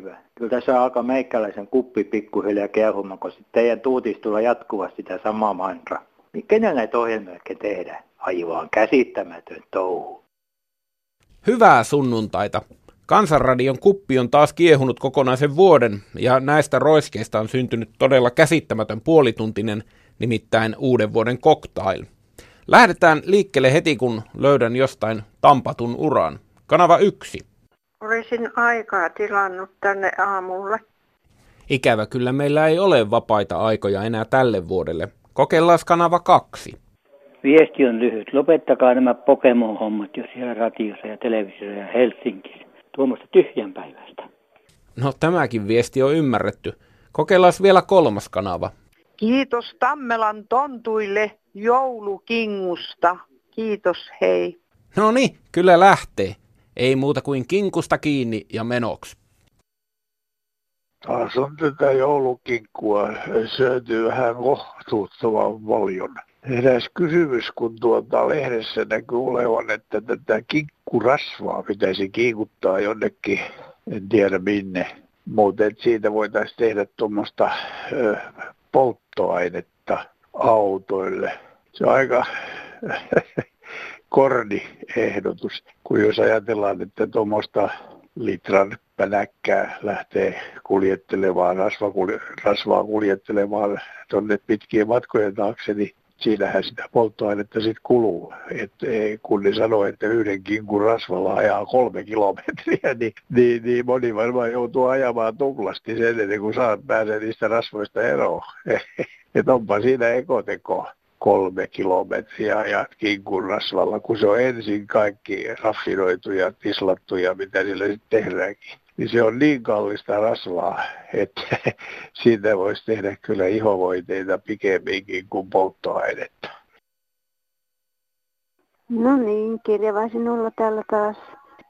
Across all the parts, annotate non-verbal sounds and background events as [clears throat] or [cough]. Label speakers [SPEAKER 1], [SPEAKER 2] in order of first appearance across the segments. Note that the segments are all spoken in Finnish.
[SPEAKER 1] Päivä. Kyllä tässä alkaa meikäläisen kuppi pikkuhiljaa kiehumaan, kun teidän tuutista tulee jatkuvasti sitä samaa mantra. Niin kenellä näitä ohjelmia tehdään? Aivan käsittämätön touhu.
[SPEAKER 2] Hyvää sunnuntaita. Kansanradion kuppi on taas kiehunut kokonaisen vuoden, ja näistä roiskeista on syntynyt todella käsittämätön puolituntinen, nimittäin uuden vuoden cocktail. Lähdetään liikkeelle heti, kun löydän jostain tampatun uran. Kanava 1.
[SPEAKER 3] Olisin aikaa tilannut tänne aamulle.
[SPEAKER 2] Ikävä kyllä meillä ei ole vapaita aikoja enää tälle vuodelle. Kokeillaan kanava 2.
[SPEAKER 4] Viesti on lyhyt. Lopettakaa nämä Pokemon-hommat jo siellä radiossa ja televisiossa ja Helsingissä. Tuommoista tyhjän päivästä.
[SPEAKER 2] No tämäkin viesti on ymmärretty. Kokeillaan vielä kolmas kanava.
[SPEAKER 3] Kiitos Tammelan tontuille joulukingusta. Kiitos, hei.
[SPEAKER 2] No niin, kyllä lähtee. Ei muuta kuin kinkusta kiinni ja menoksi.
[SPEAKER 5] Taas on tätä joulukinkkua syöty vähän kohtuuttoman paljon. Eräs kysymys, kun tuota lehdessä näkyy olevan, että tätä kinkkurasvaa pitäisi kiikuttaa jonnekin, en tiedä minne. Mutta siitä voitaisiin tehdä tuommoista polttoainetta autoille. Se on aika [laughs] korni ehdotus, kun jos ajatellaan, että tuommoista litran pänäkkää lähtee kuljettelemaan, rasvaa kuljettelemaan tuonne pitkien matkojen taakse, niin siinähän sitä polttoainetta sitten kuluu. Et, e, kun ne sanoo, että yhden kinkun rasvalla ajaa kolme kilometriä, niin, niin, niin moni varmaan joutuu ajamaan tuplasti sen ennen kuin saa pääsee niistä rasvoista eroon. [laughs] että onpa siinä ekoteko kolme kilometriä ajat kinkun rasvalla, kun se on ensin kaikki raffinoituja, tislattuja, mitä niillä sitten tehdäänkin niin se on niin kallista rasvaa, että [laughs] siitä voisi tehdä kyllä ihovoiteita pikemminkin kuin polttoainetta.
[SPEAKER 3] No niin, kirjava sinulla täällä taas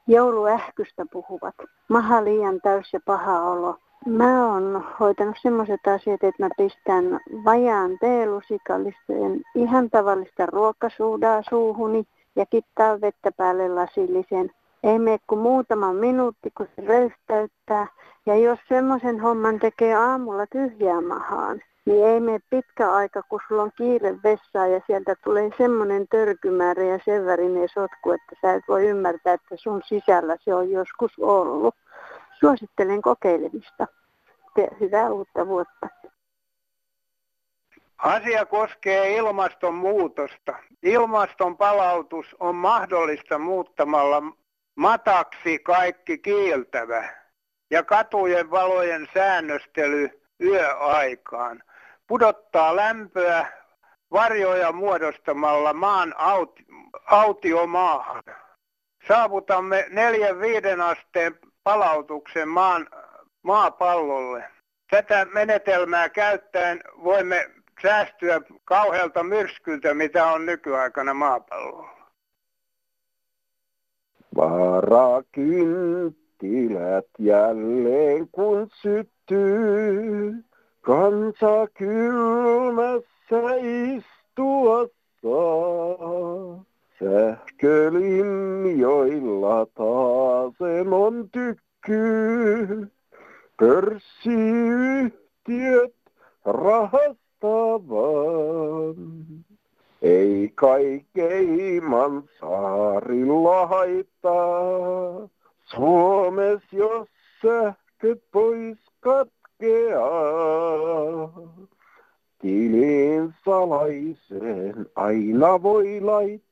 [SPEAKER 3] jouluähkystä puhuvat. Maha liian täys ja paha olo. Mä oon hoitanut semmoiset asiat, että mä pistän vajaan teelusikallisten ihan tavallista ruokasuudaa suuhuni ja kittaa vettä päälle lasillisen. Ei mene kuin muutama minuutti, kun se röyhtäyttää. Ja jos semmoisen homman tekee aamulla tyhjää mahaan, niin ei mene pitkä aika, kun sulla on kiire vessaa ja sieltä tulee semmoinen törkymäärä ja sen värinen sotku, että sä et voi ymmärtää, että sun sisällä se on joskus ollut. Suosittelen kokeilemista. Hyvää uutta vuotta.
[SPEAKER 6] Asia koskee ilmastonmuutosta. Ilmaston palautus on mahdollista muuttamalla mataksi kaikki kiiltävä ja katujen valojen säännöstely yöaikaan. Pudottaa lämpöä varjoja muodostamalla maan auti, autiomaahan. Saavutamme neljän viiden asteen palautuksen maan, maapallolle. Tätä menetelmää käyttäen voimme säästyä kauhealta myrskyltä, mitä on nykyaikana maapallolla.
[SPEAKER 7] Varakynttilät jälleen kun syttyy, kansa kylmässä istuassa. Sähkölinjoilla taasen on tykky, pörssiyhtiöt rahastavan. Ei kaikkeimman saarilla haittaa. Suomes, jos sähköt pois katkeaa. Tilin salaisen aina voi laittaa.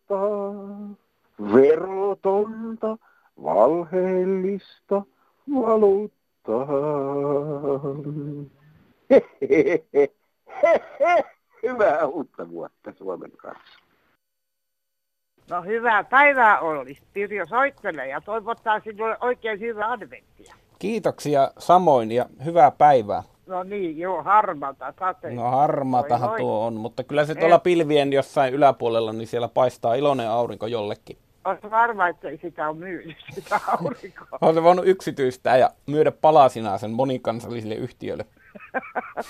[SPEAKER 7] Verotonta, valheellista valuuttaa. [laughs] Hehehehe hyvää uutta vuotta Suomen kanssa.
[SPEAKER 8] No hyvää päivää Olli. Pirjo soittelee ja toivottaa sinulle oikein hyvää adventtia.
[SPEAKER 2] Kiitoksia samoin ja hyvää päivää.
[SPEAKER 8] No niin, joo, harmata sateen.
[SPEAKER 2] No harmatahan tuo on, mutta kyllä se tuolla pilvien jossain yläpuolella, niin siellä paistaa iloinen aurinko jollekin.
[SPEAKER 8] Oletko varma, että ei sitä ole myynyt, [laughs] sitä aurinkoa?
[SPEAKER 2] On se voinut yksityistää ja myydä palasina sen monikansallisille yhtiöille.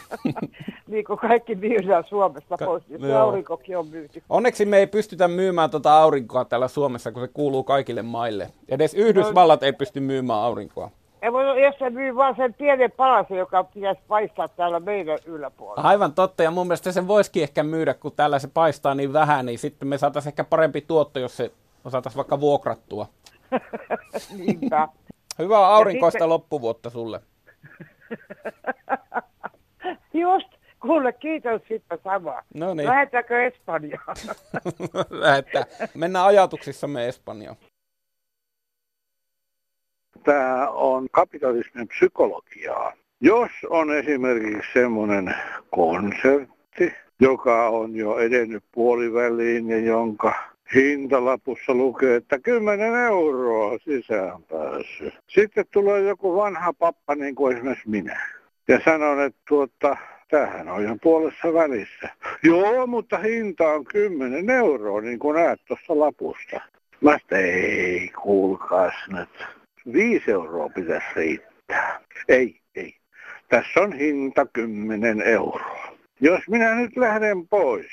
[SPEAKER 2] [laughs]
[SPEAKER 8] niin kuin kaikki myydään Suomesta pois, niin aurinkokin on myyty.
[SPEAKER 2] Onneksi me ei pystytä myymään tuota aurinkoa täällä Suomessa, kun se kuuluu kaikille maille. Edes Yhdysvallat no, ei pysty myymään aurinkoa.
[SPEAKER 9] Ei voi, jos se myy vaan sen pienen palasen, joka pitäisi paistaa täällä meidän yläpuolella.
[SPEAKER 2] Aivan totta, ja mun mielestä sen voisikin ehkä myydä, kun täällä se paistaa niin vähän, niin sitten me saataisiin ehkä parempi tuotto, jos se saataisiin vaikka vuokrattua. [laughs]
[SPEAKER 9] Niinpä.
[SPEAKER 2] Hyvää aurinkoista
[SPEAKER 9] sitten...
[SPEAKER 2] loppuvuotta sulle. [laughs]
[SPEAKER 9] Just, kuule kiitos sitten samaa.
[SPEAKER 2] No niin.
[SPEAKER 9] Lähetäänkö Espanjaan? [laughs]
[SPEAKER 2] Lähettää. Mennään ajatuksissamme Espanjaan.
[SPEAKER 10] Tämä on kapitalismin psykologiaa. Jos on esimerkiksi semmoinen konsertti, joka on jo edennyt puoliväliin ja jonka hintalapussa lukee, että 10 euroa sisään pääsy. Sitten tulee joku vanha pappa, niin kuin esimerkiksi minä. Ja sanon, että tuota, tähän on jo puolessa välissä. Joo, mutta hinta on 10 euroa, niin kuin näet tuossa lapusta. Mä ei, kuulkaas nyt. 5 euroa pitäisi riittää. Ei, ei. Tässä on hinta 10 euroa. Jos minä nyt lähden pois,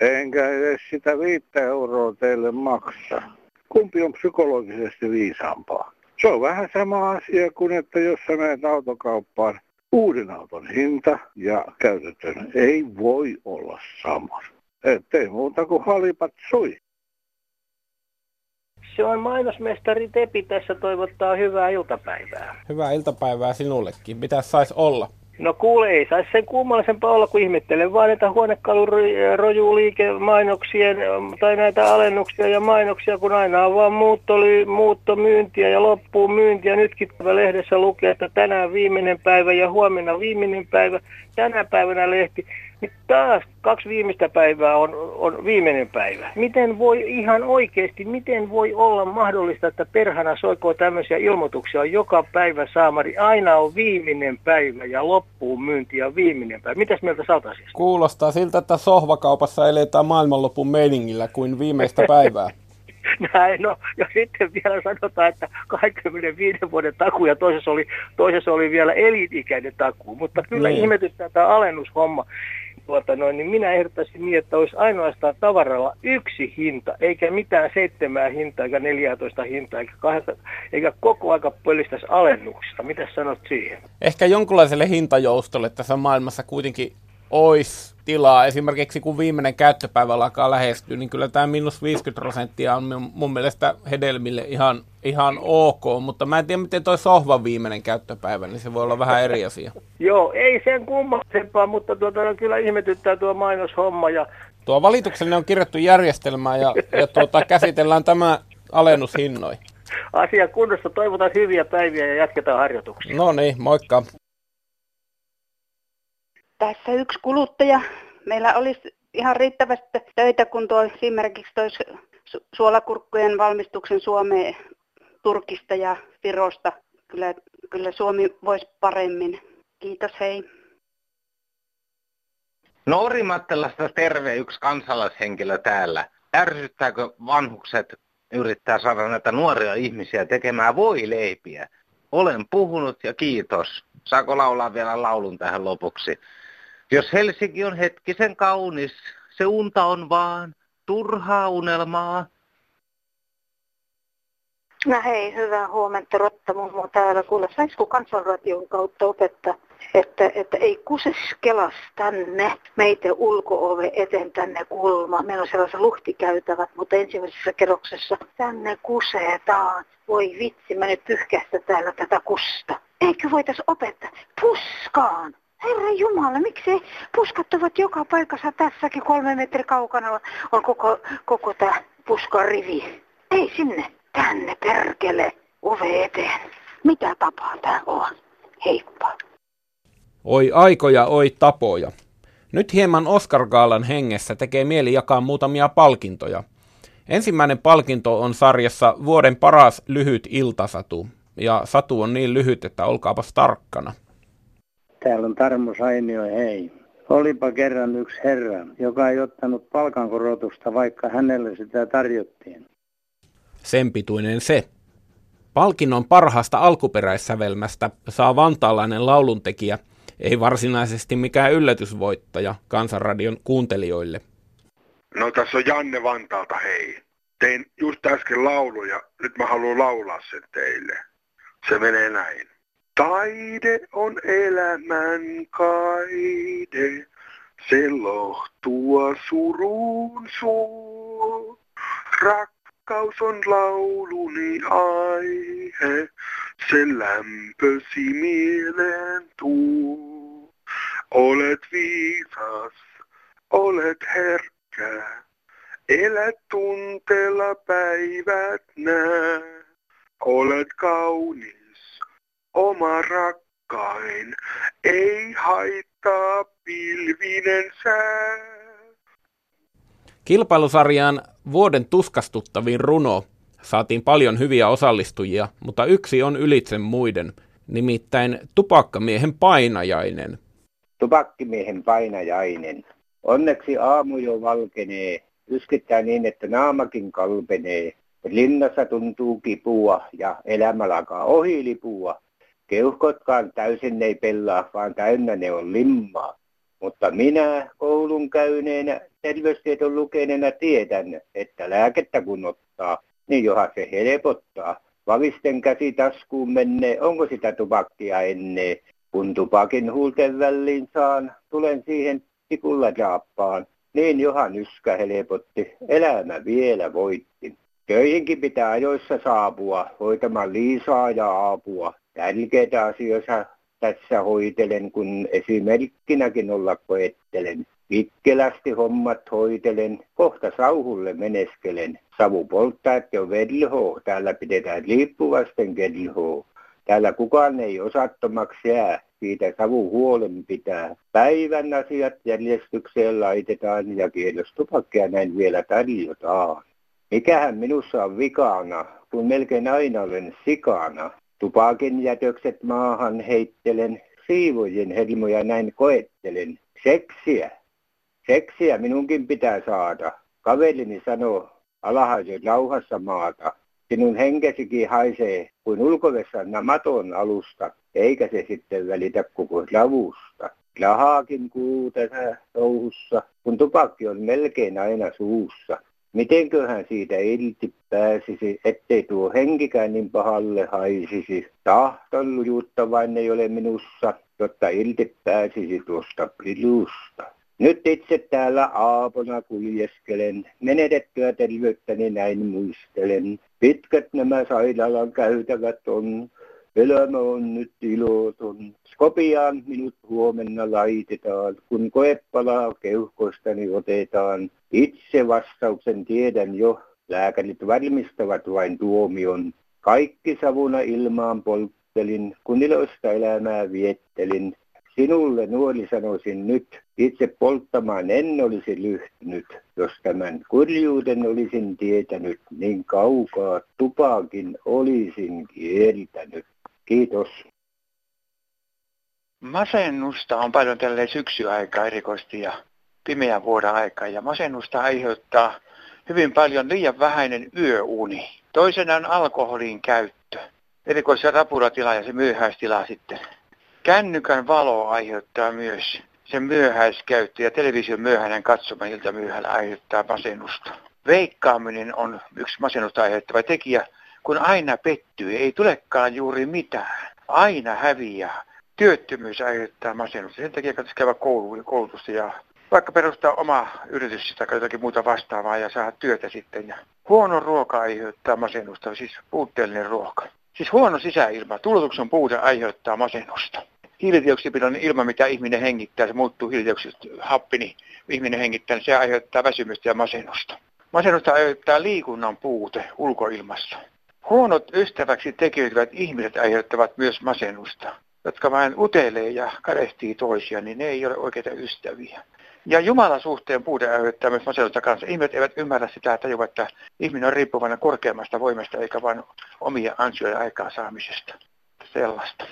[SPEAKER 10] enkä edes sitä viittä euroa teille maksa. Kumpi on psykologisesti viisaampaa? Se on vähän sama asia kuin, että jos sä menet autokauppaan, uuden auton hinta ja käytetön ei voi olla sama. Ettei muuta kuin halipat sui.
[SPEAKER 11] Se on mainosmestari Tepi tässä toivottaa hyvää iltapäivää.
[SPEAKER 2] Hyvää iltapäivää sinullekin. Mitä saisi olla?
[SPEAKER 11] No kuule, ei saisi sen kummallisempaa olla, kuin ihmettelen vaan näitä huonekalurojuuliikemainoksien tai näitä alennuksia ja mainoksia, kun aina on vaan muuttoli, muuttomyyntiä ja loppuu myyntiä. Nytkin lehdessä lukee, että tänään viimeinen päivä ja huomenna viimeinen päivä. Tänä päivänä lehti niin taas kaksi viimeistä päivää on, on viimeinen päivä. Miten voi ihan oikeasti, miten voi olla mahdollista, että perhana soikoo tämmöisiä ilmoituksia joka päivä saamari, aina on viimeinen päivä ja loppuun myynti ja viimeinen päivä. Mitäs mieltä saataisiin?
[SPEAKER 2] Kuulostaa siltä, että sohvakaupassa eletään maailmanlopun meiningillä kuin viimeistä päivää. [laughs]
[SPEAKER 11] Näin, no, ja sitten vielä sanotaan, että 25 vuoden taku ja toisessa oli, toisessa oli vielä elinikäinen taku. Mutta kyllä niin. ihmetyttää tämä alennushomma tuota noin, niin minä ehdottaisin niin, että olisi ainoastaan tavaralla yksi hinta, eikä mitään seitsemää hintaa, eikä 14 hintaa, eikä, kahdeksan, eikä koko aika pölistäisi alennuksista. Mitä sanot siihen?
[SPEAKER 2] Ehkä jonkunlaiselle hintajoustolle tässä maailmassa kuitenkin olisi tilaa. Esimerkiksi kun viimeinen käyttöpäivä alkaa lähestyä, niin kyllä tämä minus 50 prosenttia on mun mielestä hedelmille ihan, ihan ok, mutta mä en tiedä, miten toi sohvan viimeinen käyttöpäivä, niin se voi olla vähän eri asia.
[SPEAKER 11] Joo, ei sen kummallisempaa, mutta tuota, kyllä ihmetyttää tuo mainoshomma. Ja...
[SPEAKER 2] Tuo valitukselle on kirjattu järjestelmää ja, ja tuota, käsitellään tämä alennushinnoi.
[SPEAKER 11] Asia kunnossa, toivotan hyviä päiviä ja jatketaan harjoituksia.
[SPEAKER 2] No niin, moikka
[SPEAKER 12] tässä yksi kuluttaja. Meillä olisi ihan riittävästi töitä, kun tuo esimerkiksi toi suolakurkkujen valmistuksen Suomeen Turkista ja Virosta. Kyllä, kyllä Suomi voisi paremmin. Kiitos, hei.
[SPEAKER 13] No Orimattelasta terve yksi kansalaishenkilö täällä. Ärsyttääkö vanhukset yrittää saada näitä nuoria ihmisiä tekemään voileipiä? Olen puhunut ja kiitos. Saako laulaa vielä laulun tähän lopuksi? Jos Helsinki on hetkisen kaunis, se unta on vaan turhaa unelmaa.
[SPEAKER 12] No hei, hyvää huomenta Rotta mummo täällä. Kuule, saisiko kansanradion kautta opettaa, että, että ei kuseskelas tänne meitä ulko-ove eteen tänne kulma. Meillä on sellaiset luhtikäytävät, mutta ensimmäisessä kerroksessa tänne kusetaan. Voi vitsi, mä nyt pyyhkästä täällä tätä kusta. Eikö voitais opettaa? Puskaan! Herra Jumala, miksi puskat ovat joka paikassa tässäkin kolme metri kaukana on koko, koko tämä puskarivi. Ei sinne, tänne perkele, ove eteen. Mitä tapaa tää on? Heippa.
[SPEAKER 2] Oi aikoja, oi tapoja. Nyt hieman Oscar Gaalan hengessä tekee mieli jakaa muutamia palkintoja. Ensimmäinen palkinto on sarjassa vuoden paras lyhyt iltasatu. Ja satu on niin lyhyt, että olkaapas tarkkana.
[SPEAKER 14] Täällä on Tarmo Sainio, hei. Olipa kerran yksi herra, joka ei ottanut palkankorotusta, vaikka hänelle sitä tarjottiin.
[SPEAKER 2] Sen pituinen se. Palkinnon parhaasta alkuperäissävelmästä saa vantaalainen lauluntekijä, ei varsinaisesti mikään yllätysvoittaja Kansanradion kuuntelijoille.
[SPEAKER 15] No tässä on Janne Vantaalta, hei. Tein just äsken laulu ja nyt mä haluan laulaa sen teille. Se menee näin. Taide on elämän kaide, se lohtua suruun suo. Rakkaus on lauluni aihe, sen lämpösi mieleen tuo. Olet viisas, olet herkkä, elät tunteella päivät nää. Olet kaunis, oma rakkain, ei haittaa pilvinen sää.
[SPEAKER 2] Kilpailusarjaan vuoden tuskastuttavin runo saatiin paljon hyviä osallistujia, mutta yksi on ylitse muiden, nimittäin tupakkamiehen painajainen.
[SPEAKER 16] Tupakkimiehen painajainen. Onneksi aamu jo valkenee, yskittää niin, että naamakin kalpenee. Linnassa tuntuu kipua ja elämä alkaa ohilipua. Keuhkotkaan täysin ei pelaa, vaan täynnä ne on limmaa. Mutta minä koulun käyneenä, terveystieton lukeneena tiedän, että lääkettä kun ottaa, niin johan se helpottaa. Vavisten käsi taskuun menee, onko sitä tupakkia ennen? Kun tupakin huulten väliin saan, tulen siihen tikulla raappaan. Niin johan yskä helpotti, elämä vielä voitti. Töihinkin pitää ajoissa saapua, hoitamaan Liisaa ja Aapua. Tärkeitä asioita tässä hoitelen, kun esimerkkinäkin olla koettelen. Vikkelästi hommat hoitelen, kohta sauhulle meneskelen. Savu polttaa, että on velho, täällä pidetään liippuvasten kelhoa. Täällä kukaan ei osattomaksi jää, siitä savu huolen pitää. Päivän asiat järjestykseen laitetaan ja kielostupakkia näin vielä tarjotaan. Mikähän minussa on vikana, kun melkein aina olen sikana. Tupakin jätökset maahan heittelen, siivojen helmoja näin koettelen. Seksiä, seksiä minunkin pitää saada. Kaverini sanoo, alhaisen rauhassa maata. Sinun henkesikin haisee kuin ulkovessan maton alusta, eikä se sitten välitä koko ravusta. Rahaakin kuu tässä touhussa, kun tupakki on melkein aina suussa. Mitenköhän siitä irti pääsisi, ettei tuo henkikään niin pahalle haisisi. Tahtolujuutta vain ei ole minussa, jotta irti pääsisi tuosta pilusta. Nyt itse täällä aapona kuljeskelen, menetettyä terveyttäni näin muistelen. Pitkät nämä sairaalan käytävät on, elämä on nyt iloton. Skopiaan minut huomenna laitetaan, kun koepalaa keuhkoistani otetaan. Itse vastauksen tiedän jo, lääkärit valmistavat vain tuomion. Kaikki savuna ilmaan polttelin, kun iloista elämää viettelin. Sinulle nuori sanoisin nyt, itse polttamaan en olisi lyhtynyt, jos tämän kurjuuden olisin tietänyt, niin kaukaa tupakin olisin kiertänyt. Kiitos.
[SPEAKER 17] Masennusta on paljon tälle syksyaikaa erikoisesti ja pimeän vuoden aikaa. Ja masennusta aiheuttaa hyvin paljon liian vähäinen yöuni. Toisena on alkoholin käyttö. Erikoisia rapuratila ja se myöhäistila sitten. Kännykän valo aiheuttaa myös sen myöhäiskäyttö ja television myöhäinen katsoma ilta myöhällä aiheuttaa masennusta. Veikkaaminen on yksi masennusta aiheuttava tekijä, kun aina pettyy, ei tulekaan juuri mitään. Aina häviää. Työttömyys aiheuttaa masennusta. Sen takia kannattaisi käydä koulu, koulutusta ja vaikka perustaa oma yritys tai jotakin muuta vastaavaa ja saada työtä sitten. Ja huono ruoka aiheuttaa masennusta, siis puutteellinen ruoka. Siis huono sisäilma, tulutuksen puute aiheuttaa masennusta. Hiilidioksidipitoinen ilma, mitä ihminen hengittää, se muuttuu hiilidioksidihappi, niin ihminen hengittää, niin se aiheuttaa väsymystä ja masennusta. Masennusta aiheuttaa liikunnan puute ulkoilmassa. Huonot ystäväksi tekeytyvät ihmiset aiheuttavat myös masennusta, jotka vain utelee ja kadehtii toisia, niin ne ei ole oikeita ystäviä. Ja Jumalan suhteen puute aiheuttaa myös masennusta kanssa. Ihmiset eivät ymmärrä sitä, että tajuvat, että ihminen on riippuvainen korkeammasta voimasta eikä vain omia ansioja aikaansaamisesta. Sellaista.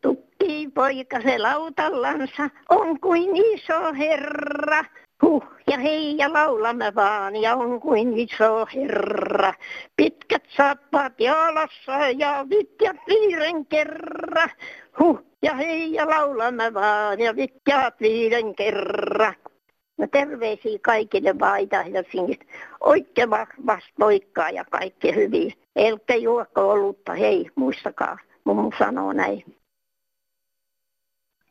[SPEAKER 18] Tukki poika se lautallansa on kuin iso herra. Huh ja hei ja laulamme vaan ja on kuin iso herra. Pitkät saappaat jalassa ja vitjat viiden kerran. Huh ja hei ja laulamme vaan ja vitjat viiden kerran. Ja terveisiä kaikille vaita Helsingistä. Oikein vahvasti loikkaa ja kaikki hyvin. Elkkä juokko olutta, hei, muistakaa. Mummu sanoo näin.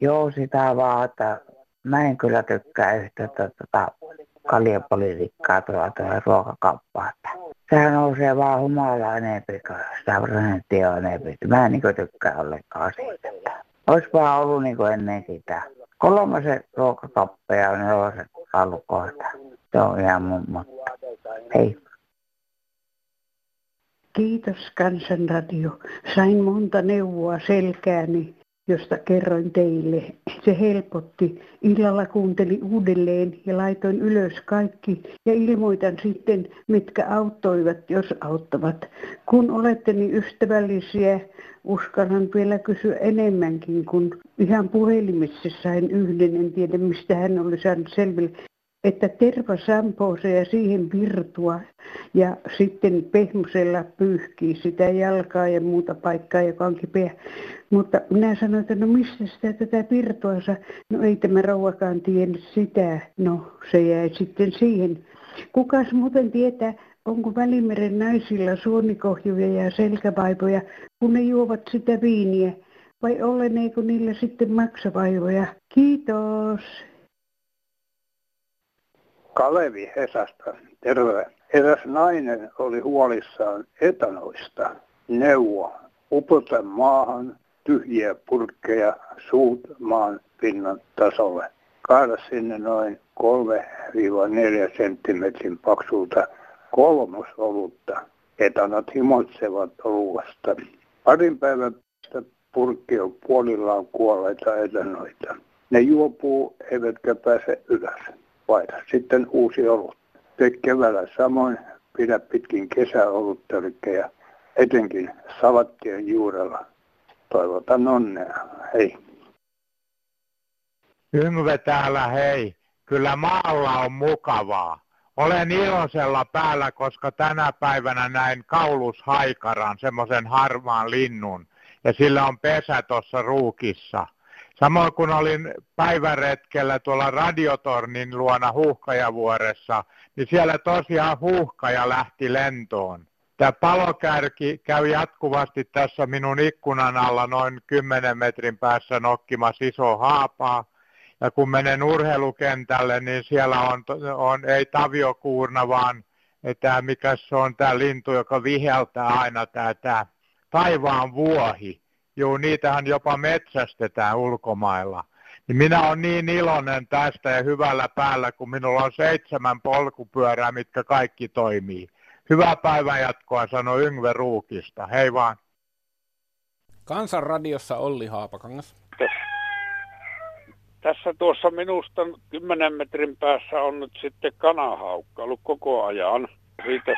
[SPEAKER 19] Joo, sitä vaan, että mä en kyllä tykkää yhtä tota, kaljapolitiikkaa tuolla tuolla ruokakauppaa. Sehän nousee vaan humalaa enempi, kun sitä prosenttia on enempi. Mä en niin tykkää ollenkaan siitä. Olisi vaan ollut niin ennen sitä. Kolmasen ruokakauppa ja neloset alukoita. Se on ihan mun mutta. Hei.
[SPEAKER 20] Kiitos Kansanradio. Sain monta neuvoa selkääni josta kerroin teille. Se helpotti. Illalla kuuntelin uudelleen ja laitoin ylös kaikki ja ilmoitan sitten, mitkä auttoivat, jos auttavat. Kun olette niin ystävällisiä, uskallan vielä kysyä enemmänkin, kun ihan puhelimessa sain yhden, en tiedä mistä hän oli saanut selville että terva sampooseen ja siihen virtua ja sitten pehmusella pyyhkii sitä jalkaa ja muuta paikkaa, joka on kipeä. Mutta minä sanoin, että no mistä sitä tätä virtua saa? No ei tämä rouvakaan tiennyt sitä. No se jäi sitten siihen. Kukas muuten tietää, onko Välimeren naisilla suonikohjuja ja selkävaivoja, kun ne juovat sitä viiniä? Vai olleneeko niillä sitten maksavaivoja? Kiitos.
[SPEAKER 10] Kalevi Hesasta, terve. Eräs nainen oli huolissaan etanoista. Neuvo, upota maahan tyhjiä purkkeja suut maan pinnan tasolle. Kaada sinne noin 3-4 senttimetrin paksulta kolmosolutta. Etanot himotsevat oluesta. Parin päivän päästä purkki on puolillaan kuolleita etanoita. Ne juopuu eivätkä pääse ylös vaihda sitten uusi olut. Tee keväällä samoin, pidä pitkin kesäoluttelikkejä, etenkin salattien juurella. Toivotan onnea. Hei.
[SPEAKER 21] Yngve täällä, hei. Kyllä maalla on mukavaa. Olen iloisella päällä, koska tänä päivänä näin kaulushaikaran, semmoisen harmaan linnun. Ja sillä on pesä tuossa ruukissa. Samoin kun olin päiväretkellä tuolla radiotornin luona Huhkajavuoressa, niin siellä tosiaan huuhkaja lähti lentoon. Tämä palokärki käy jatkuvasti tässä minun ikkunan alla noin 10 metrin päässä nokkimassa iso haapaa. Ja kun menen urheilukentälle, niin siellä on, on ei taviokuurna, vaan tämä, mikä se on tämä lintu, joka viheltää aina tämä, tämä taivaan vuohi. Joo, niitähän jopa metsästetään ulkomailla. Niin minä olen niin iloinen tästä ja hyvällä päällä, kun minulla on seitsemän polkupyörää, mitkä kaikki toimii. Hyvää päivänjatkoa, sanoi Yngve Ruukista. Hei vaan.
[SPEAKER 2] Kansanradiossa Olli Haapakangas.
[SPEAKER 22] Tässä tuossa minusta 10 metrin päässä on nyt sitten kanahaukka ollut koko ajan. Siitä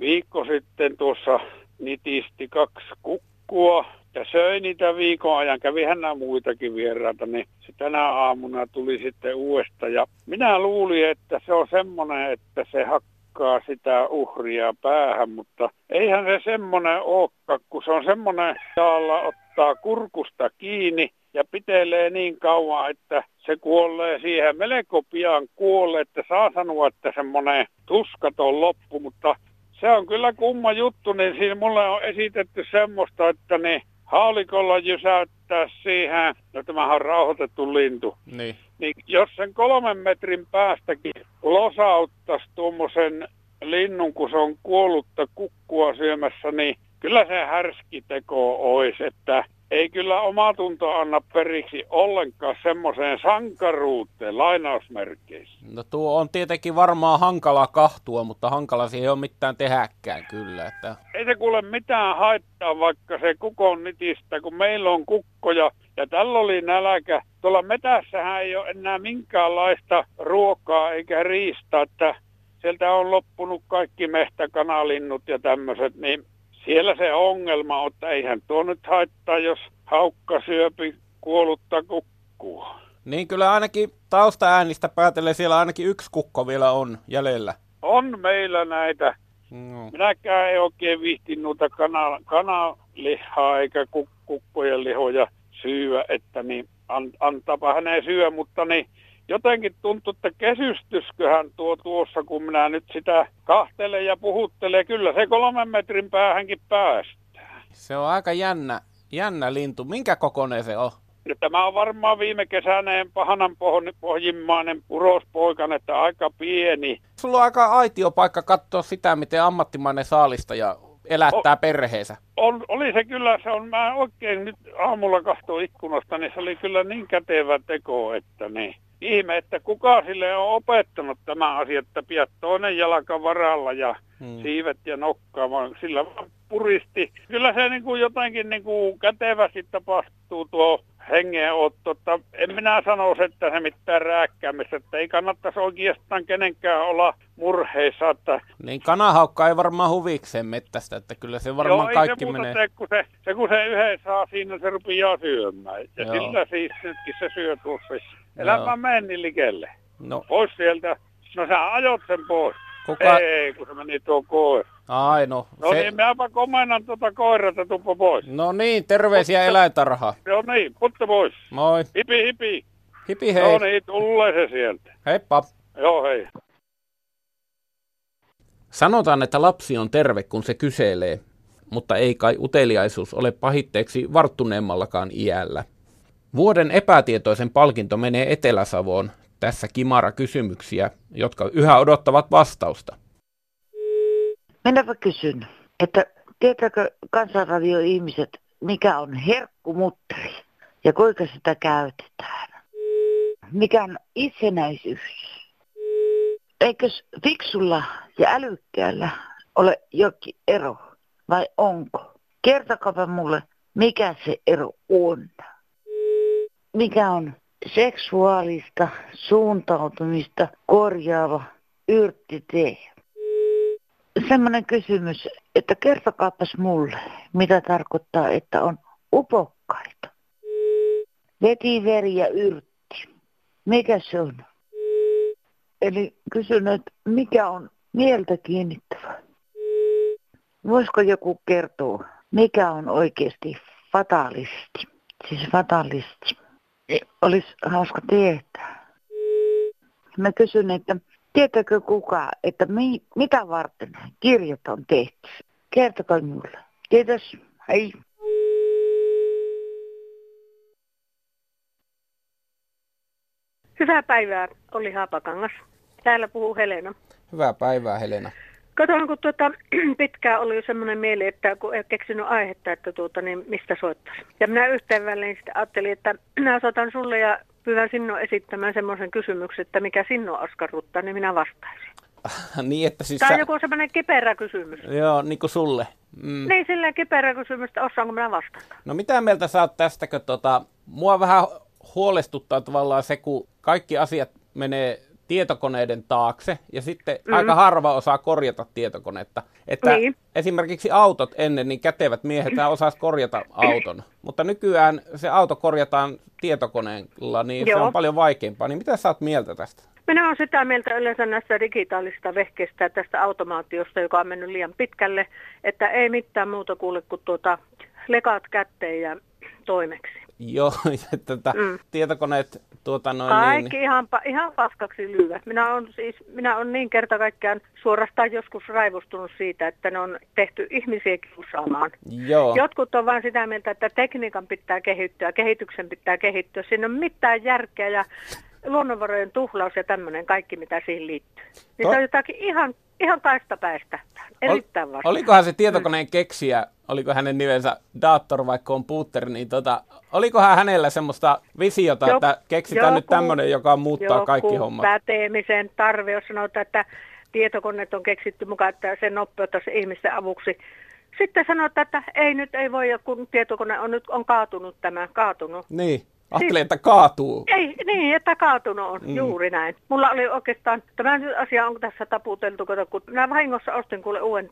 [SPEAKER 22] viikko sitten tuossa nitisti kaksi kukkua ja söi niitä viikon ajan. Kävi nämä muitakin vieraita, niin se tänä aamuna tuli sitten uudesta. Ja minä luulin, että se on semmoinen, että se hakkaa sitä uhria päähän, mutta eihän se semmoinen olekaan, kun se on semmoinen, jolla ottaa kurkusta kiinni ja pitelee niin kauan, että se kuolee siihen melko pian kuolee, että saa sanoa, että semmoinen tuskaton loppu, mutta se on kyllä kumma juttu, niin siinä mulle on esitetty semmoista, että niin haulikolla jysäyttää siihen, no tämähän on rauhoitettu lintu,
[SPEAKER 2] niin,
[SPEAKER 22] niin jos sen kolmen metrin päästäkin losauttaisi tuommoisen linnun, kun se on kuollutta kukkua syömässä, niin kyllä se härski teko olisi, että ei kyllä omatunto anna periksi ollenkaan semmoiseen sankaruuteen lainausmerkeissä.
[SPEAKER 2] No tuo on tietenkin varmaan hankala kahtua, mutta hankala siihen ei ole mitään tehäkään kyllä. Että...
[SPEAKER 22] Ei se kuule mitään haittaa, vaikka se kukon nitistä, kun meillä on kukkoja ja tällä oli nälkä. Tuolla metässähän ei ole enää minkäänlaista ruokaa eikä riistä, että sieltä on loppunut kaikki mehtäkanalinnut ja tämmöiset, niin siellä se ongelma on, että eihän tuo nyt haittaa, jos haukka syöpi kuollutta kukkua.
[SPEAKER 2] Niin kyllä ainakin taustaäänistä päätellen siellä ainakin yksi kukko vielä on jäljellä.
[SPEAKER 22] On meillä näitä.
[SPEAKER 2] No.
[SPEAKER 22] Minäkään ei oikein viihti noita kana, kanalihaa eikä kuk- kukkojen lihoja syyä, että niin an, antaapa hänen syö, mutta niin jotenkin tuntuu, että kesystysköhän tuo tuossa, kun minä nyt sitä kahtelen ja puhuttelen. Kyllä se kolmen metrin päähänkin päästää.
[SPEAKER 2] Se on aika jännä, jännä lintu. Minkä kokoinen se on?
[SPEAKER 22] No, tämä on varmaan viime kesäneen pahanan pohjimmainen urospoikan, että aika pieni.
[SPEAKER 2] Sulla on aika aitiopaikka katsoa sitä, miten ammattimainen saalistaja elättää o, perheensä.
[SPEAKER 22] On, oli se kyllä, se on, mä oikein nyt aamulla kahtoin ikkunasta, niin se oli kyllä niin kätevä teko, että niin. Ihme, että kuka sille on opettanut tämä asia, että pidät toinen jalka varalla ja hmm. siivet ja nokkaa, vaan sillä vaan puristi. Kyllä se niin kuin jotenkin niin kuin kätevästi tapahtuu tuo hengenotto. Että en minä sano, että se mitään rääkkäämistä, että ei kannattaisi oikeastaan kenenkään olla murheissa. Että...
[SPEAKER 2] Niin kanahaukka ei varmaan huvikseen mettästä, että kyllä se varmaan
[SPEAKER 22] Joo,
[SPEAKER 2] kaikki
[SPEAKER 22] se
[SPEAKER 2] menee.
[SPEAKER 22] Se, kun se, se, kun se yhden saa siinä, se rupeaa syömään. Ja
[SPEAKER 2] Joo.
[SPEAKER 22] sillä siis nytkin se syö tuossa. Elämä meni likelle.
[SPEAKER 2] No.
[SPEAKER 22] Pois sieltä. No sä ajot sen pois.
[SPEAKER 2] Kuka-
[SPEAKER 22] Ei, kun se meni tuo koira.
[SPEAKER 2] Ai no.
[SPEAKER 22] No
[SPEAKER 2] se...
[SPEAKER 22] niin, minäpä komennan tuota koiraa, että tuppa pois.
[SPEAKER 2] No niin, terveisiä eläintarhaa.
[SPEAKER 22] Joo niin, putta pois.
[SPEAKER 2] Moi.
[SPEAKER 22] Hipi, hipi.
[SPEAKER 2] Hipi hei.
[SPEAKER 22] No niin, tulee se sieltä.
[SPEAKER 2] Heippa.
[SPEAKER 22] Joo, hei.
[SPEAKER 2] Sanotaan, että lapsi on terve, kun se kyselee, mutta ei kai uteliaisuus ole pahitteeksi varttuneemmallakaan iällä. Vuoden epätietoisen palkinto menee Etelä-Savoon. Tässä kimara kysymyksiä, jotka yhä odottavat vastausta.
[SPEAKER 19] Minäpä kysyn, että tietääkö kansanradio-ihmiset, mikä on herkkumutteri ja kuinka sitä käytetään? Mikä on itsenäisyys? Eikös fiksulla ja älykkäällä ole jokin ero vai onko? Kertokaapa mulle, mikä se ero on. Mikä on seksuaalista suuntautumista korjaava yrttitee? Semmoinen kysymys, että kertokaapas mulle, mitä tarkoittaa, että on upokkaita. Vetiveri ja yrtti. Mikä se on? Eli kysyn, että mikä on mieltä kiinnittävä? Voisiko joku kertoa, mikä on oikeasti fatalisti? Siis fatalisti. Olisi hauska tietää. Mä kysyn, että tietääkö kuka, että mi, mitä varten kirjat on tehty? Kertokaa mulle. Kiitos. Hei.
[SPEAKER 23] Hyvää päivää, oli Haapakangas. Täällä puhuu Helena.
[SPEAKER 2] Hyvää päivää, Helena.
[SPEAKER 23] Katon, kun tuota, [clears throat] pitkään oli semmoinen mieli, että kun ei keksinyt aihetta, että tuota, niin mistä soittaisi. Ja minä yhteen väliin sitten ajattelin, että [clears throat] minä soitan sulle ja pyydän sinua esittämään semmoisen kysymyksen, että mikä sinua askarruttaa, niin minä vastaisin. [laughs]
[SPEAKER 2] niin, että siis
[SPEAKER 23] Tämä on
[SPEAKER 2] sä...
[SPEAKER 23] joku semmoinen kiperä kysymys.
[SPEAKER 2] Joo, niin kuin sulle. Mm.
[SPEAKER 23] Niin, silleen kiperä kysymys, että osaanko minä vastata.
[SPEAKER 2] No mitä mieltä sä oot tästä, kun tota, mua vähän huolestuttaa tavallaan se, kun kaikki asiat menee tietokoneiden taakse ja sitten mm. aika harva osaa korjata tietokonetta. Että
[SPEAKER 23] Niin.
[SPEAKER 2] esimerkiksi autot ennen, niin kätevät miehet osas korjata auton, mutta nykyään se auto korjataan tietokoneella, niin
[SPEAKER 23] Joo.
[SPEAKER 2] se on paljon vaikeampaa. Niin mitä sä oot mieltä tästä?
[SPEAKER 23] Minä olen sitä mieltä yleensä näistä digitaalisista vehkeistä ja tästä automaatiosta, joka on mennyt liian pitkälle, että ei mitään muuta kuule kuin tuota lekat kätteen ja toimeksi. [laughs]
[SPEAKER 2] Joo, ja tätä mm. tietokoneet tuota noin
[SPEAKER 23] Kaikki
[SPEAKER 2] niin,
[SPEAKER 23] ihan, pa- ihan paskaksi lyövät. Minä olen siis, minä olen niin kerta kaikkiaan suorastaan joskus raivostunut siitä, että ne on tehty ihmisiä kiusaamaan.
[SPEAKER 2] Joo.
[SPEAKER 23] Jotkut on vain sitä mieltä, että tekniikan pitää kehittyä, kehityksen pitää kehittyä. Siinä on mitään järkeä ja luonnonvarojen tuhlaus ja tämmöinen kaikki, mitä siihen liittyy. Niin
[SPEAKER 2] To-
[SPEAKER 23] se on jotakin ihan, ihan kaista Erittäin vasta.
[SPEAKER 2] Olikohan se tietokoneen keksijä, oliko hänen nimensä Dator vai Computer, niin tota, olikohan hänellä semmoista visiota,
[SPEAKER 23] Joku-
[SPEAKER 2] että keksitään nyt
[SPEAKER 23] joku-
[SPEAKER 2] tämmöinen, joka muuttaa
[SPEAKER 23] joku
[SPEAKER 2] kaikki hommat?
[SPEAKER 23] päteemisen tarve, jos sanotaan, että tietokoneet on keksitty mukaan, että se nopeuttaisi ihmisten avuksi. Sitten sanotaan, että ei nyt ei voi, kun tietokone on nyt on kaatunut tämä, kaatunut.
[SPEAKER 2] Niin, ajattelin, että kaatuu.
[SPEAKER 23] Ei, niin, että kaatunut on,
[SPEAKER 2] Mm.
[SPEAKER 23] juuri näin. Mulla oli oikeastaan, tämä asia on tässä taputeltu, kun minä vahingossa ostin kuule uuden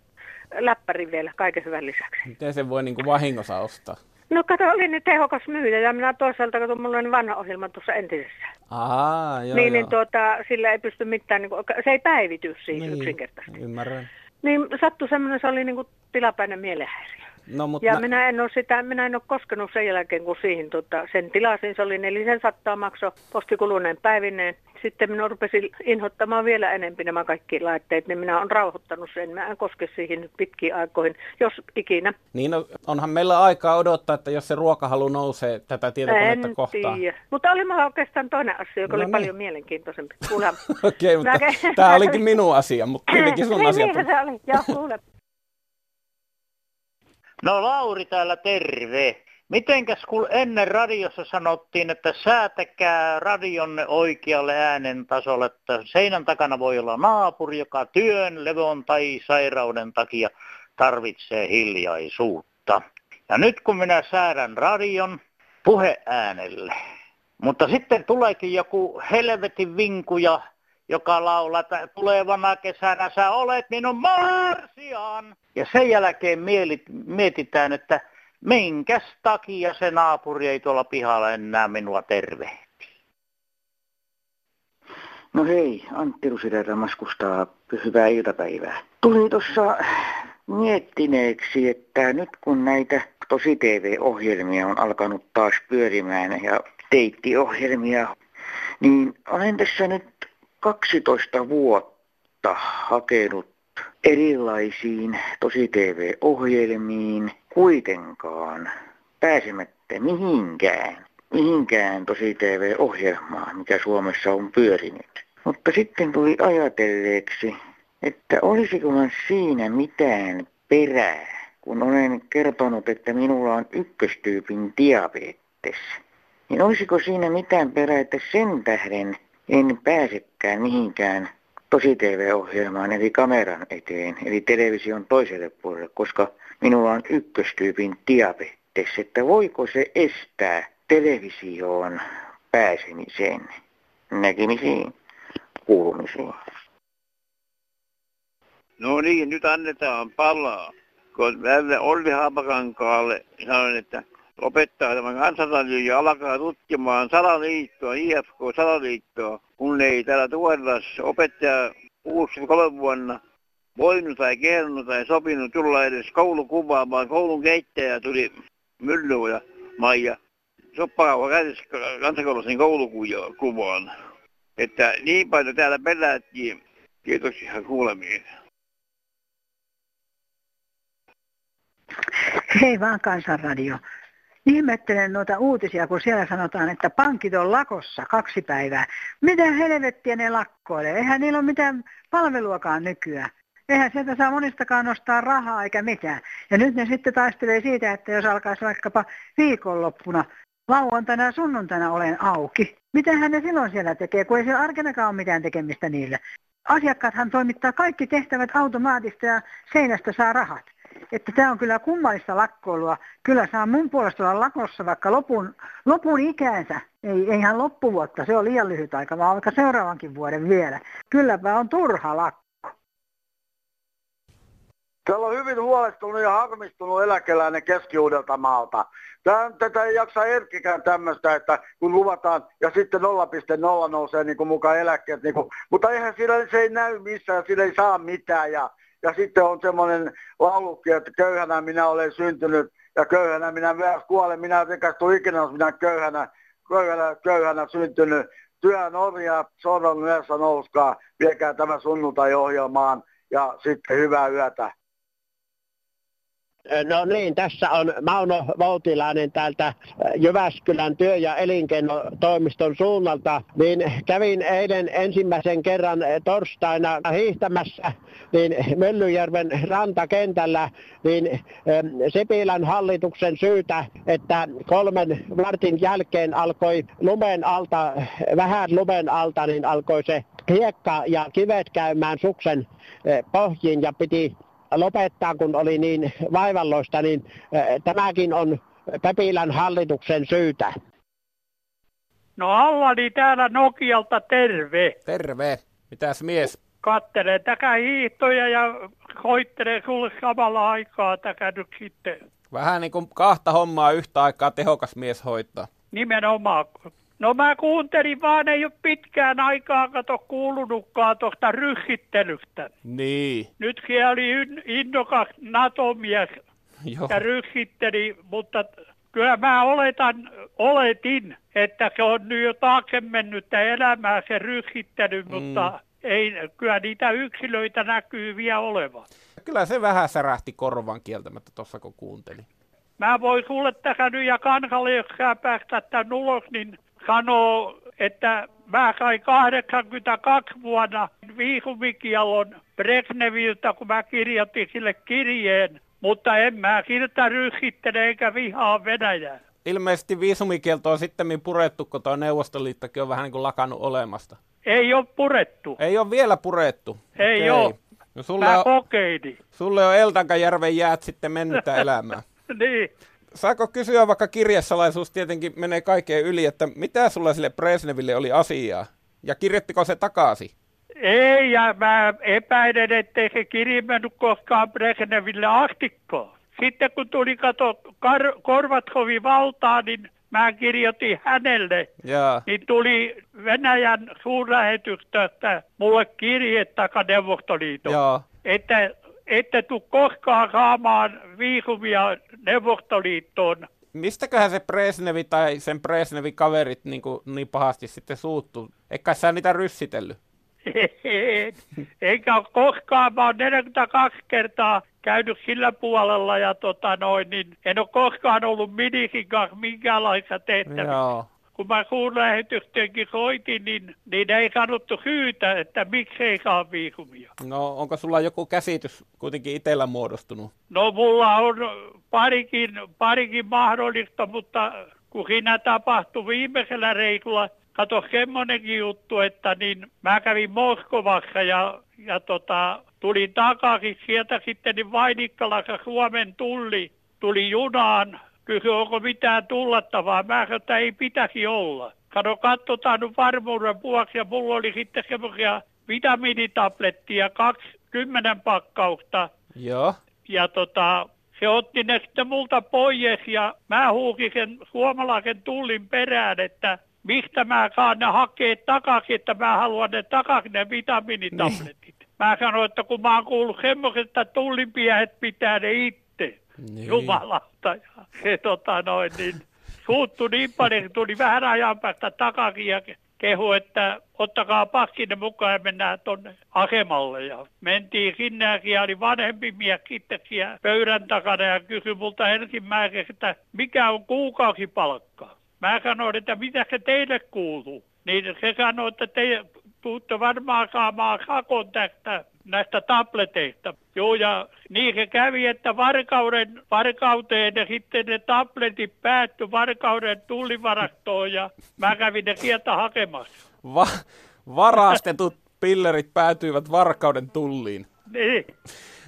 [SPEAKER 23] läppärin vielä kaiken hyvän lisäksi.
[SPEAKER 2] Miten se voi niinku vahingossa ostaa?
[SPEAKER 23] No kato, oli niin tehokas myyjä ja minä toisaalta, kato, mulla on vanha ohjelma tuossa entisessä.
[SPEAKER 2] Aa, joo,
[SPEAKER 23] niin,
[SPEAKER 2] joo.
[SPEAKER 23] niin tuota, sillä ei pysty mitään, niin kuin, se ei päivity siis niin. yksinkertaisesti.
[SPEAKER 2] Ymmärrän.
[SPEAKER 23] Niin sattui semmoinen, se oli niin kuin tilapäinen mielenhäiriö.
[SPEAKER 2] No, mutta
[SPEAKER 23] Ja
[SPEAKER 2] nä-
[SPEAKER 23] minä en ole sitä, minä en ole koskenut sen jälkeen, kun siihen tota, sen tilasin. Se oli 400 makso postikuluneen päivineen. Sitten minä rupesin inhottamaan vielä enempi nämä kaikki laitteet, niin minä olen rauhoittanut sen. Mä en koske siihen nyt pitkiin aikoihin, jos ikinä.
[SPEAKER 2] niin no, onhan meillä aikaa odottaa, että jos se ruokahalu nousee tätä tietokonetta
[SPEAKER 23] en
[SPEAKER 2] kohtaan.
[SPEAKER 23] tiedä. Mutta oli mulla oikeastaan toinen asia, joka
[SPEAKER 2] No
[SPEAKER 23] oli
[SPEAKER 2] niin.
[SPEAKER 23] paljon mielenkiintoisempi. [laughs]
[SPEAKER 2] Okei, mutta
[SPEAKER 23] Mä-
[SPEAKER 2] tämä olikin minun asia, mutta kuitenkin sun [laughs]
[SPEAKER 23] niin,
[SPEAKER 2] asia.
[SPEAKER 23] Niin, se oli. Joo, kuule.
[SPEAKER 24] No Lauri täällä terve. Mitenkäs kun ennen radiossa sanottiin, että säätäkää radionne oikealle äänen tasolle, että seinän takana voi olla naapuri, joka työn, levon tai sairauden takia tarvitsee hiljaisuutta. Ja nyt kun minä säädän radion puheäänelle, mutta sitten tuleekin joku helvetin vinkuja, joka laulaa, että tulevana kesänä sä olet minun marsian. Ja sen jälkeen mielit, mietitään, että minkäs takia se naapuri ei tuolla pihalla enää minua tervehti.
[SPEAKER 25] No hei, Antti Rusireita Maskustaa, hyvää iltapäivää. Tuli tuossa miettineeksi, että nyt kun näitä tosi TV-ohjelmia on alkanut taas pyörimään ja teittiohjelmia, niin olen tässä nyt 12 vuotta hakenut erilaisiin tosi TV-ohjelmiin kuitenkaan pääsemättä mihinkään, mihinkään tosi TV-ohjelmaan, mikä Suomessa on pyörinyt. Mutta sitten tuli ajatelleeksi, että olisikohan siinä mitään perää, kun olen kertonut, että minulla on ykköstyypin diabetes. Niin olisiko siinä mitään perää, että sen tähden en pääsekään mihinkään tosi TV-ohjelmaan eli kameran eteen, eli television toiselle puolelle, koska minulla on ykköstyypin diabetes, että voiko se estää televisioon pääsemisen näkemisiin, kuulumisiin.
[SPEAKER 26] No niin, nyt annetaan palaa. Kun Olli Haapakankaalle sanoin, että lopettaa tämän kansanradion ja alkaa tutkimaan salaliittoa, IFK-salaliittoa, kun ei täällä Tuorilassa opettaja 63 vuonna voinut tai kehdannut tai sopinut tulla edes koulukuvaamaan. Koulun keittäjä tuli Mylly ja Maija soppakauva kädessä kansakoulussa koulukuvaan. Että niin paljon täällä pelättiin. Kiitoksia kuulemiin.
[SPEAKER 27] Hei vaan Kansanradio. Ihmettelen noita uutisia, kun siellä sanotaan, että pankit on lakossa kaksi päivää. Mitä helvettiä ne lakkoilee? Eihän niillä ole mitään palveluakaan nykyään. Eihän sieltä saa monistakaan nostaa rahaa eikä mitään. Ja nyt ne sitten taistelee siitä, että jos alkaisi vaikkapa viikonloppuna, lauantaina ja sunnuntaina olen auki. Mitähän ne silloin siellä tekee, kun ei siellä arkenakaan ole mitään tekemistä niille. Asiakkaathan toimittaa kaikki tehtävät automaattista ja seinästä saa rahat. Että tämä on kyllä kummallista lakkoilua. Kyllä saa mun puolesta olla lakossa vaikka lopun, lopun ikäänsä. Ei, ei ihan loppuvuotta, se on liian lyhyt aika, vaan vaikka seuraavankin vuoden vielä. Kylläpä on turha lakko.
[SPEAKER 28] Täällä on hyvin huolestunut ja harmistunut eläkeläinen keski maalta. Tää, tätä ei jaksa Erkkikään tämmöistä, että kun luvataan ja sitten 0,0 nousee niin kuin mukaan eläkkeet. Niin kuin, mutta eihän sillä, se ei näy missään, sillä ei saa mitään. Ja, ja sitten on semmoinen laulukki, että köyhänä minä olen syntynyt ja köyhänä minä kuolen. Minä rikastu ikinä, jos minä köyhänä, köyhänä, köyhänä syntynyt. Työ Norja, Soron yössä nouskaa, viekää tämä sunnuntai-ohjelmaan ja sitten hyvää yötä.
[SPEAKER 29] No niin, tässä on Mauno Voutilainen täältä Jyväskylän työ- ja elinkeinotoimiston suunnalta. Niin kävin eilen ensimmäisen kerran torstaina hiihtämässä niin Möllyjärven rantakentällä niin Sipilän hallituksen syytä, että kolmen vartin jälkeen alkoi lumen alta, vähän lumen alta, niin alkoi se hiekka ja kivet käymään suksen pohjiin ja piti lopettaa, kun oli niin vaivalloista, niin tämäkin on Pepilän hallituksen syytä.
[SPEAKER 30] No Allani täällä Nokialta terve.
[SPEAKER 2] Terve. Mitäs mies?
[SPEAKER 30] Kattelen täkä hiihtoja ja koittelee sulle samalla aikaa täkä nyt sitten.
[SPEAKER 2] Vähän niin kuin kahta hommaa yhtä aikaa tehokas mies hoitaa.
[SPEAKER 30] Nimenomaan. No mä kuuntelin vaan, ei ole pitkään aikaa kato kuulunutkaan tuosta ryhkittelystä.
[SPEAKER 2] Niin.
[SPEAKER 30] Nytkin oli in- innokas NATO-mies
[SPEAKER 2] Joo.
[SPEAKER 30] ja ryhkitteli, mutta kyllä mä oletan, oletin, että se on nyt jo taakse mennyttä elämää se ryhkittely,
[SPEAKER 2] Mm.
[SPEAKER 30] mutta ei, kyllä niitä yksilöitä näkyy vielä olevan.
[SPEAKER 2] Kyllä se vähän särähti korvan kieltämättä tuossa, kun kuuntelin.
[SPEAKER 30] Mä voin sulle tähän nyt ja kansalle, jos sä päästä tämän ulos, niin sanoo, että mä sain 82 vuonna viisumikielon Brezhneviltä, kun mä kirjoitin sille kirjeen, mutta en mä siltä ryhkittele eikä vihaa Venäjää.
[SPEAKER 2] Ilmeisesti viisumikielto on sitten purettu, kun tuo Neuvostoliittokin on vähän niin kuin lakannut olemasta.
[SPEAKER 30] Ei ole purettu.
[SPEAKER 2] Ei ole vielä purettu.
[SPEAKER 30] Ei
[SPEAKER 2] Okei.
[SPEAKER 30] oo.
[SPEAKER 2] No sulle
[SPEAKER 30] Mä
[SPEAKER 2] on,
[SPEAKER 30] kokeilin.
[SPEAKER 2] sulle on Eltankajärven jäät sitten mennyttä elämää. [laughs]
[SPEAKER 30] niin.
[SPEAKER 2] Saako kysyä, vaikka kirjesalaisuus tietenkin menee kaikkeen yli, että mitä sulla sille Presneville oli asiaa? Ja kirjoittiko se takaisin?
[SPEAKER 30] Ei, ja mä epäilen, ettei se kirja mennyt koskaan Brezhneville astikkoon. Sitten kun tuli kato Kar- Korvatkovin valtaan, niin mä kirjoitin hänelle.
[SPEAKER 2] Jaa.
[SPEAKER 30] Niin tuli Venäjän suurlähetystöstä mulle kirje taka Neuvostoliiton.
[SPEAKER 2] Joo.
[SPEAKER 30] Että ette tule koskaan saamaan viisumia Neuvostoliittoon.
[SPEAKER 2] Mistäköhän se Presnevi tai sen Presnevin kaverit niin, kuin, niin pahasti sitten suuttuu? Eikä sä niitä ryssitellyt? [laughs]
[SPEAKER 30] Eikä ole koskaan, mä oon 42 kertaa käynyt sillä puolella ja tota noin, niin en ole koskaan ollut Minikin kanssa minkäänlaisessa tehtävissä.
[SPEAKER 2] Joo.
[SPEAKER 30] Kun mä suurlähetystöönkin soitin, niin, niin ei sanottu syytä, että miksi ei saa viisumia.
[SPEAKER 2] No onko sulla joku käsitys kuitenkin itsellä muodostunut?
[SPEAKER 30] No mulla on parikin, parikin mahdollista, mutta kun siinä tapahtui viimeisellä reikulla, kato semmonenkin juttu, että niin mä kävin Moskovassa ja, ja tota, tulin takaisin sieltä sitten niin Vainikkalassa Suomen tulli, tuli junaan, kysyi onko mitään tullattavaa, mä sanoin, että ei pitäisi olla. Kato, katsotaan nyt varmuuden vuoksi ja mulla oli sitten semmoisia vitamiinitablettia, kaksi kymmenen pakkausta
[SPEAKER 2] Joo.
[SPEAKER 30] ja tota, se otti ne sitten multa pois ja mä huukin sen suomalaisen tullin perään, että mistä mä saan ne hakea takaisin, että mä haluan ne takaisin ne vitamiinitabletit. Mä sanoin, että kun mä oon kuullut semmoiset, että tullinpiehet pitää ne itse.
[SPEAKER 2] Niin.
[SPEAKER 30] Jumalauta. Ja se tota noin niin suuttui niin paljon, että tuli vähän ajan päästä takaisin ja kehu, että ottakaa passinne mukaan ja mennään tonne asemalle. Ja mentiin sinne ja oli vanhempi mies pöydän takana ja kysyi multa ensimmäiseksi, että mikä on kuukausipalkka. Mä sanoin, että mitä se teille kuuluu. Niin se sanoi, että te tuutte varmaan saamaan sakon tästä näistä tableteista. Joo, ja niin se kävi, että varkauden, varkauteen ja sitten ne tabletit päättyi varkauden tullivarastoon ja mä kävin ne sieltä hakemassa.
[SPEAKER 2] Va- varastetut pillerit päätyivät varkauden tulliin.
[SPEAKER 30] Niin.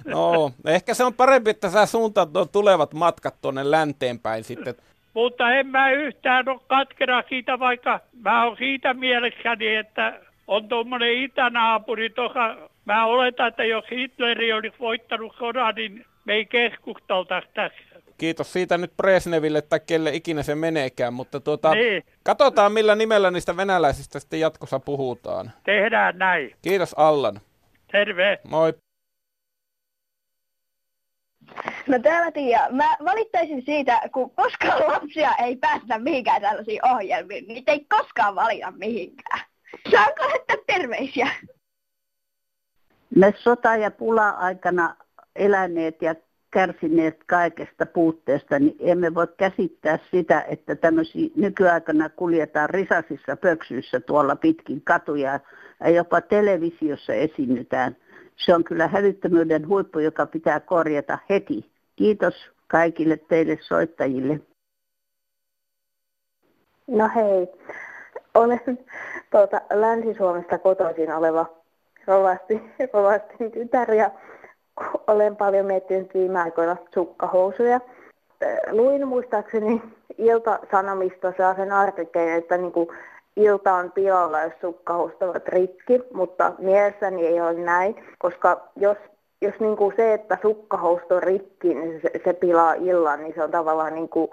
[SPEAKER 2] No, ehkä se on parempi, että sä suuntaat nuo tulevat matkat tuonne länteenpäin sitten.
[SPEAKER 30] Mutta en mä yhtään ole katkera siitä, vaikka mä oon siitä mielessäni, että on tuommoinen itänaapuri tuossa. Mä oletan, että jos Hitleri olisi voittanut sodan, niin me ei keskusteltaisi tässä.
[SPEAKER 2] Kiitos siitä nyt Presneville tai kelle ikinä se meneekään, mutta tuota,
[SPEAKER 30] Niin.
[SPEAKER 2] katsotaan millä nimellä niistä venäläisistä sitten jatkossa puhutaan.
[SPEAKER 30] Tehdään näin.
[SPEAKER 2] Kiitos Allan.
[SPEAKER 30] Terve.
[SPEAKER 2] Moi.
[SPEAKER 31] No täällä Tiia, mä valittaisin siitä, kun koskaan lapsia ei päästä mihinkään tällaisiin ohjelmiin, niitä ei koskaan valita mihinkään. Saanko lähettää terveisiä?
[SPEAKER 27] Me sota- ja pula-aikana eläneet ja kärsineet kaikesta puutteesta, niin emme voi käsittää sitä, että tämmöisiä nykyaikana kuljetaan risasissa pöksyissä tuolla pitkin katuja ja jopa televisiossa esiinnytään. Se on kyllä hävyttömyyden huippu, joka pitää korjata heti. Kiitos kaikille teille soittajille.
[SPEAKER 32] No hei, olen tuota, Länsi-Suomesta kotoisin oleva rovasti, [laughs] rovastin tytär ja olen paljon miettinyt viime aikoina sukkahousuja. Luin muistaakseni Ilta-Sanomista sellaisen artikkelin, että niin kuin ilta on pilalla, jos sukkahousut ovat rikki, mutta mielessäni ei ole näin, koska jos, jos niin kuin se, että sukkahousut on rikki, niin se, se pilaa illan, niin se on tavallaan niin kuin,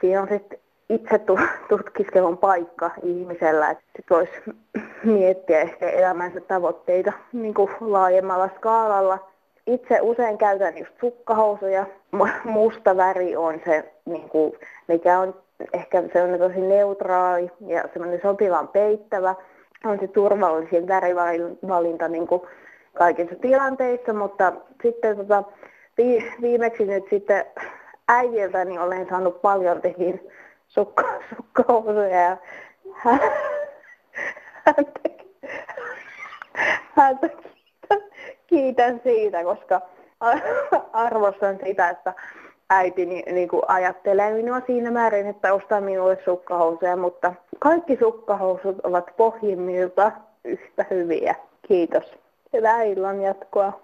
[SPEAKER 32] siinä on sitten itse tutkiskelun paikka ihmisellä, että voisi miettiä ehkä elämänsä tavoitteita niin kuin laajemmalla skaalalla. itse usein käytän just sukkahousuja. Musta väri on se, niin kuin, mikä on ehkä sellainen tosi neutraali ja semmoinen sopivan peittävä. On se turvallisin värivalinta niin kuin kaikissa tilanteissa, mutta sitten tota, viimeksi nyt sitten äidiltä niin olen saanut paljon tekin sukka, sukkahousuja ja häntä, häntä kiitän, kiitän siitä, koska arvostan sitä, että äiti niin kuin ajattelee minua siinä määrin, että ostaa minulle sukkahousuja, mutta kaikki sukkahousut ovat pohjimmilta yhtä hyviä. Kiitos. Hyvää illan jatkoa.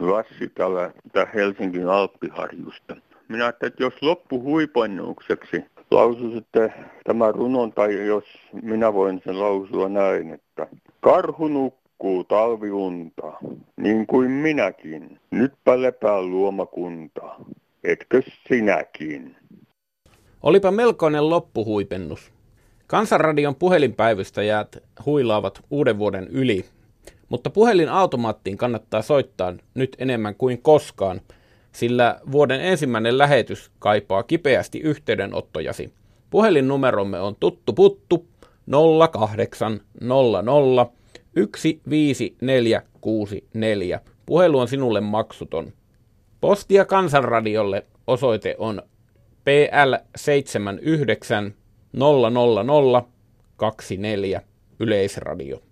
[SPEAKER 33] Lassi täällä Helsingin Alppiharjusta. Minä ajattelin, että jos loppuhuipannukseksi lausuisitte tämän runon, tai jos minä voin sen lausua näin, että karhu nukkuu talviunta, niin kuin minäkin. Nytpä lepää luomakunta, etkö sinäkin?
[SPEAKER 2] Olipa melkoinen loppuhuipennus. Kansanradion puhelinpäivystäjät huilaavat uuden vuoden yli, mutta puhelin automaattiin kannattaa soittaa nyt enemmän kuin koskaan, sillä vuoden ensimmäinen lähetys kaipaa kipeästi yhteydenottojasi. Puhelinnumeromme on tuttu puttu 0800 15464. Puhelu on sinulle maksuton. Postia Kansanradiolle osoite on PL79 00024 Yleisradio.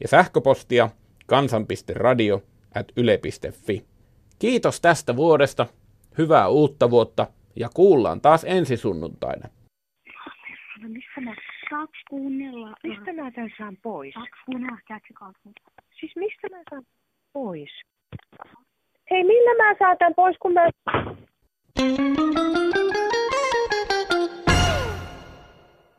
[SPEAKER 2] Ja sähköpostia kansan.radio at yle.fi. Kiitos tästä vuodesta, hyvää uutta vuotta ja kuullaan taas ensi sunnuntaina.
[SPEAKER 34] Mistä mä, saaks kuunnella? Mistä mä tän saan pois? Siis mistä mä saan pois? Hei, millä mä saan tän pois, kun mä...